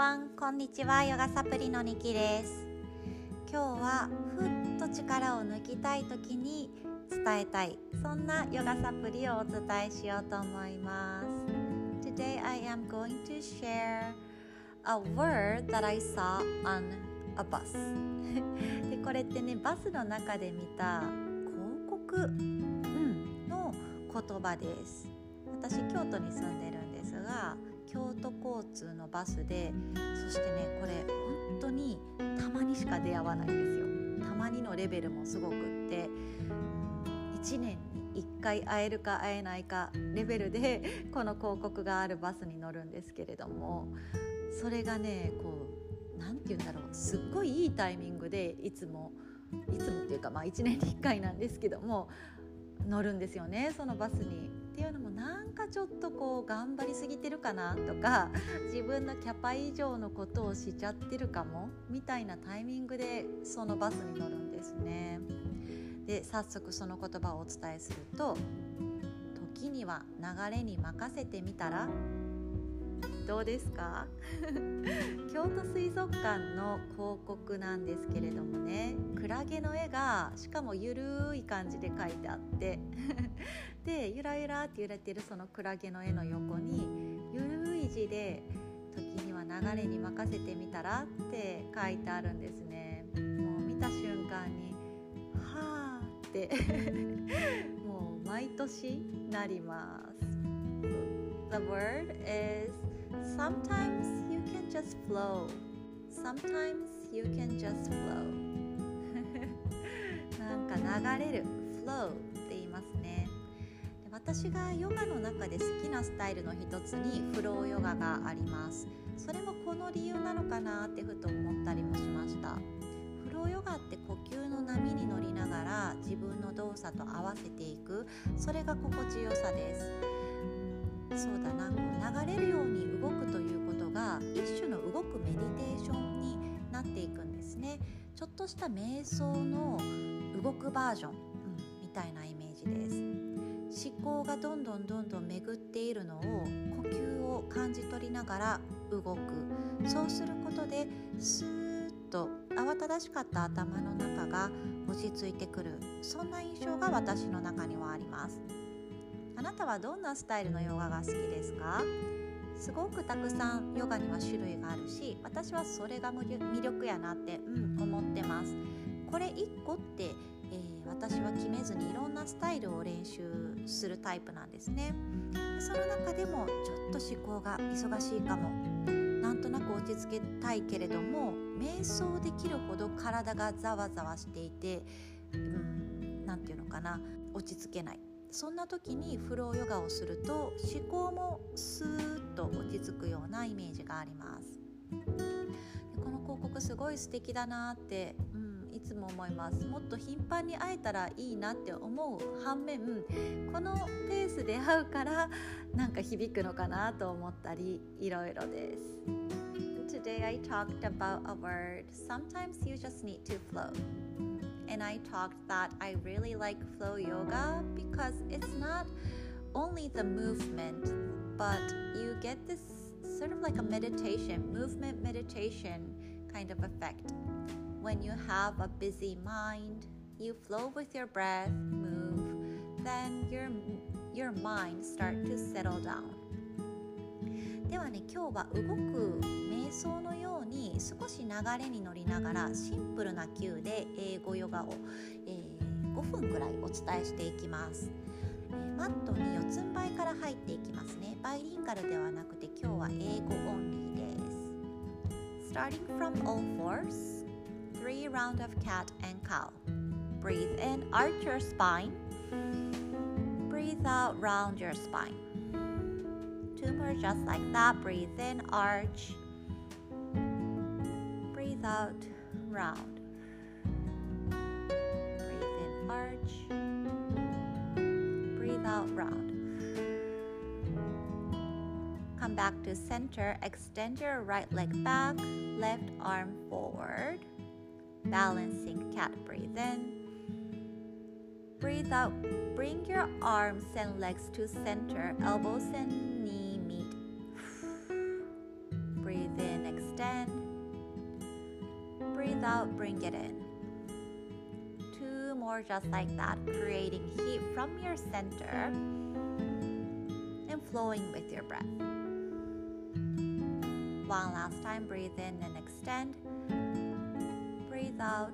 everyone. こんにちは。ヨガサプリのニキです。今日はふっと力を抜きたい時に伝えたい。そんなヨガサプリをお伝えしようと思います。Today I am going to share a word that I saw on a bus. でこれってねバスの中で見た広告、うん、の言葉です。私京都に住んでるんですが京都交通のバスでそしてねこれ本当にたまにしか出会わないんですよたまにのレベルもすごくって1年に1回会えるか会えないかレベルで この広告があるバスに乗るんですけれどもそれがねこう何て言うんだろうすっごいいいタイミングでいつもいつもっていうかまあ1年に1回なんですけども乗るんですよねそのバスに。っていうのもなんちょっとこう頑張りすぎてるかなとか 自分のキャパ以上のことをしちゃってるかもみたいなタイミングでそのバスに乗るんですね。で早速その言葉をお伝えすると「時には流れに任せてみたら?」どうですか？京都水族館の広告なんですけれどもねクラゲの絵がしかもゆるい感じで描いてあって でゆらゆらって揺れてるそのクラゲの絵の横にゆるい字で「時には流れに任せてみたら?」って書いてあるんですねもう見た瞬間に「はあ」って もう毎年なります The word is sometimes you can just flow. Sometimes you can just flow. なんか流れる flow って言いますね。私がヨガの中で好きなスタイルの一つにフローヨガがあります。それもこの理由なのかなってふと思ったりもしました。フローヨガって呼吸の波に乗りながら自分の動作と合わせていく。それが心地よさです。そうだな流れるように動くということが一種の動くメディテーションになっていくんですね。ちょっとした瞑想の動くバージョン、うん、みたいなイメージです。思考がどんどんどんどん巡っているのを呼吸を感じ取りながら動くそうすることでスーッと慌ただしかった頭の中が落ち着いてくるそんな印象が私の中にはありますあなたはどんなスタイルのヨガが好きですか？すごくたくさんヨガには種類があるし私はそれが魅力やなって、うん、思ってます。これ1個って、えー、私は決めずにいろんなスタイルを練習するタイプなんですね。その中でもちょっと思考が忙しいかも。なんとなく落ち着けたいけれども瞑想できるほど体がざわざわしていて何、うん、て言うのかな。落ち着けない。そんな時にフローヨガをすると思考もスーッと落ち着くようなイメージがあります。この広告すごい素敵だなって、うん、いつも思います。もっと頻繁に会えたらいいなって思う反面このペースで会うからなんか響くのかなと思ったりいろいろです。Today I talked about a word. Sometimes you just need to flow. And I talked that I really like flow yoga because it's not only the movement, but you get this sort of like a meditation, movement meditation kind of effect. When you have a busy mind, you flow with your breath, move, then your your mind start to settle down. ではね今日は動く瞑想のように少し流れに乗りながらシンプルな球で英語ヨガを、えー、5分くらいお伝えしていきます、えー、マットに四つん這いから入っていきますね。バイリンガルではなくて今日は英語オンリーです。Starting from all fours three round of cat and cow. Breathe in arch your spine. Breathe out round your spine. Two more just like that. Breathe in arch. Breathe out round. Breathe in arch. Breathe out round. Come back to center. Extend your right leg back. Left arm forward. Balancing cat breathe in. Breathe out. Bring your arms and legs to center. Elbows and out, bring it in. Two more just like that, creating heat from your center and flowing with your breath. One last time, breathe in and extend. Breathe out.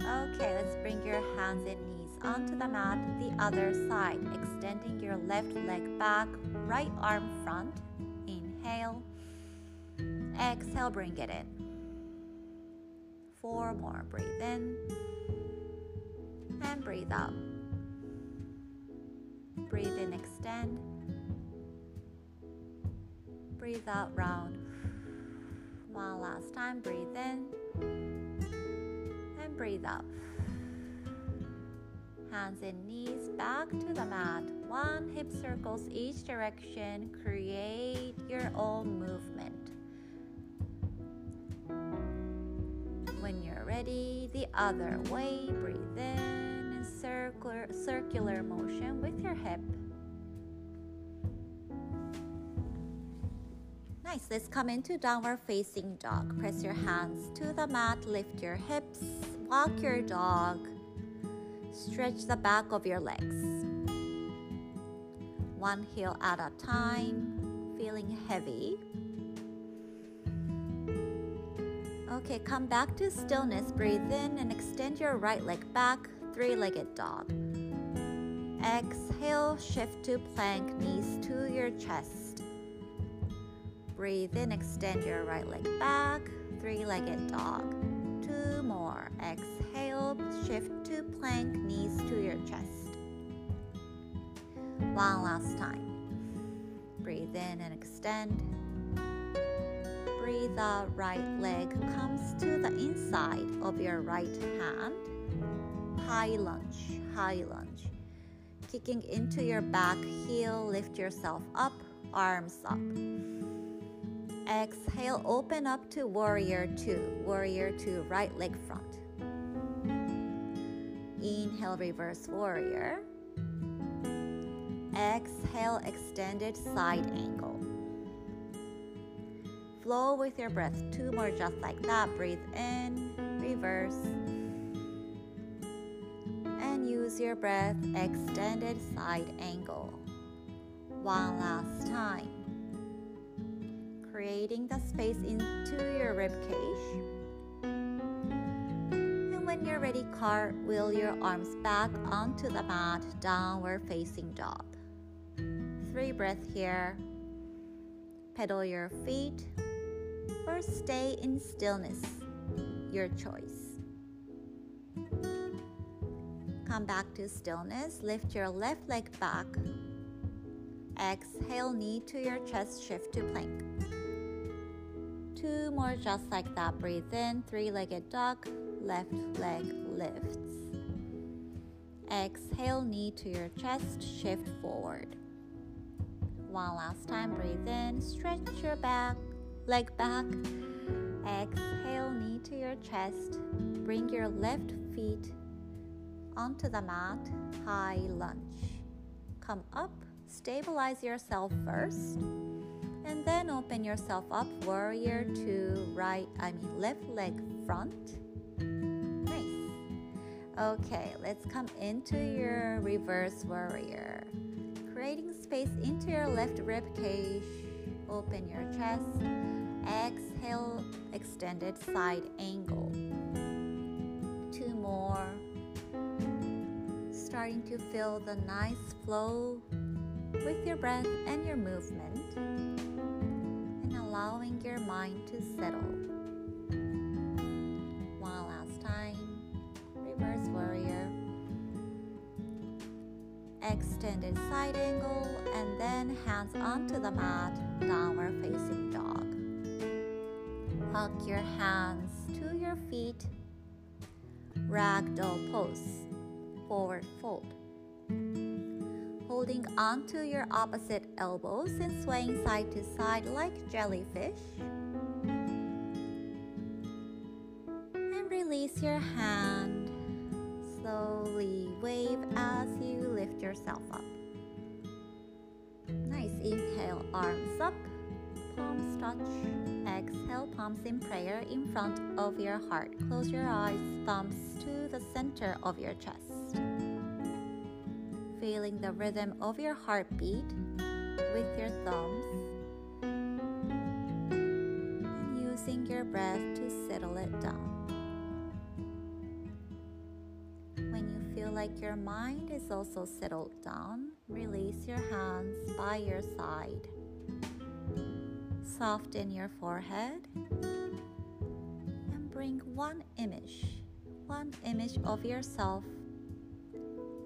Okay, let's bring your hands and knees onto the mat, the other side, extending your left leg back, right arm front. Inhale. Exhale, bring it in. Four more. Breathe in and breathe out. Breathe in, extend. Breathe out, round. One last time. Breathe in and breathe out. Hands and knees back to the mat. One hip circles each direction. Create your own movement. Ready, the other way. Breathe in, circular, circular motion with your hip. Nice. Let's come into downward facing dog. Press your hands to the mat, lift your hips, walk your dog, stretch the back of your legs. One heel at a time, feeling heavy. Okay, come back to stillness. Breathe in and extend your right leg back, three legged dog. Exhale, shift to plank, knees to your chest. Breathe in, extend your right leg back, three legged dog. Two more. Exhale, shift to plank, knees to your chest. One last time. Breathe in and extend out, right leg comes to the inside of your right hand. High lunge, high lunge. Kicking into your back heel, lift yourself up, arms up. Exhale, open up to warrior two, warrior two, right leg front. Inhale, reverse warrior. Exhale, extended side angle flow with your breath. Two more just like that. Breathe in, reverse. And use your breath, extended side angle. One last time. Creating the space into your rib cage. And when you're ready, cartwheel your arms back onto the mat, downward facing dog. Three breaths here. Pedal your feet or stay in stillness. Your choice. Come back to stillness. Lift your left leg back. Exhale, knee to your chest, shift to plank. Two more just like that. Breathe in, three legged dog, left leg lifts. Exhale, knee to your chest, shift forward. One last time, breathe in, stretch your back, leg back. Exhale, knee to your chest. Bring your left feet onto the mat, high lunge. Come up, stabilize yourself first, and then open yourself up, warrior two right, I mean left leg front. Nice. Okay, let's come into your reverse warrior. Creating space into your left rib cage. Open your chest Exhale, extended side angle. Two more. Starting to feel the nice flow with your breath and your movement, and allowing your mind to settle. One last time, reverse warrior. Extended side angle, and then hands onto the mat, downward facing. Hug your hands to your feet. Ragdoll pose. Forward fold. Holding onto your opposite elbows and swaying side to side like jellyfish. And release your hand. Slowly wave as you lift yourself up. Nice. Inhale, arms up, touch. Exhale, palms in prayer in front of your heart. Close your eyes, thumbs to the center of your chest. Feeling the rhythm of your heartbeat with your thumbs. And using your breath to settle it down. When you feel like your mind is also settled down, release your hands by your side. Soften your forehead and bring one image, one image of yourself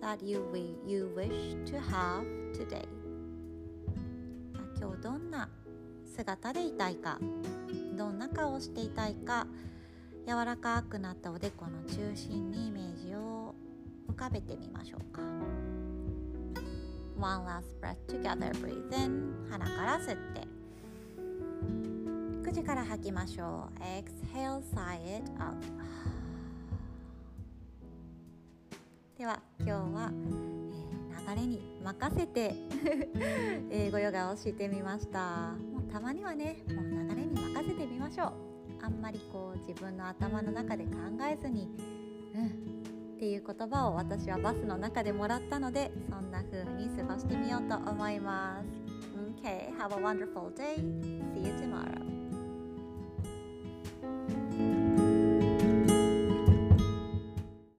that you, you wish to have today. 今日どんな姿でいたいか、どんな顔をしていたいか、柔らかくなったおでこの中心にイメージを浮かべてみましょうか。One last breath together. Breathe in. 鼻から吸って。口から吐きましょう。Exhale, sigh it out では今日は、えー、流れに任せて 英語ヨガをしてみました。もうたまにはねもう流れに任せてみましょう。あんまりこう自分の頭の中で考えずにうんっていう言葉を私はバスの中でもらったのでそんな風に過ごしてみようと思います。Okay, have a wonderful day. See you tomorrow.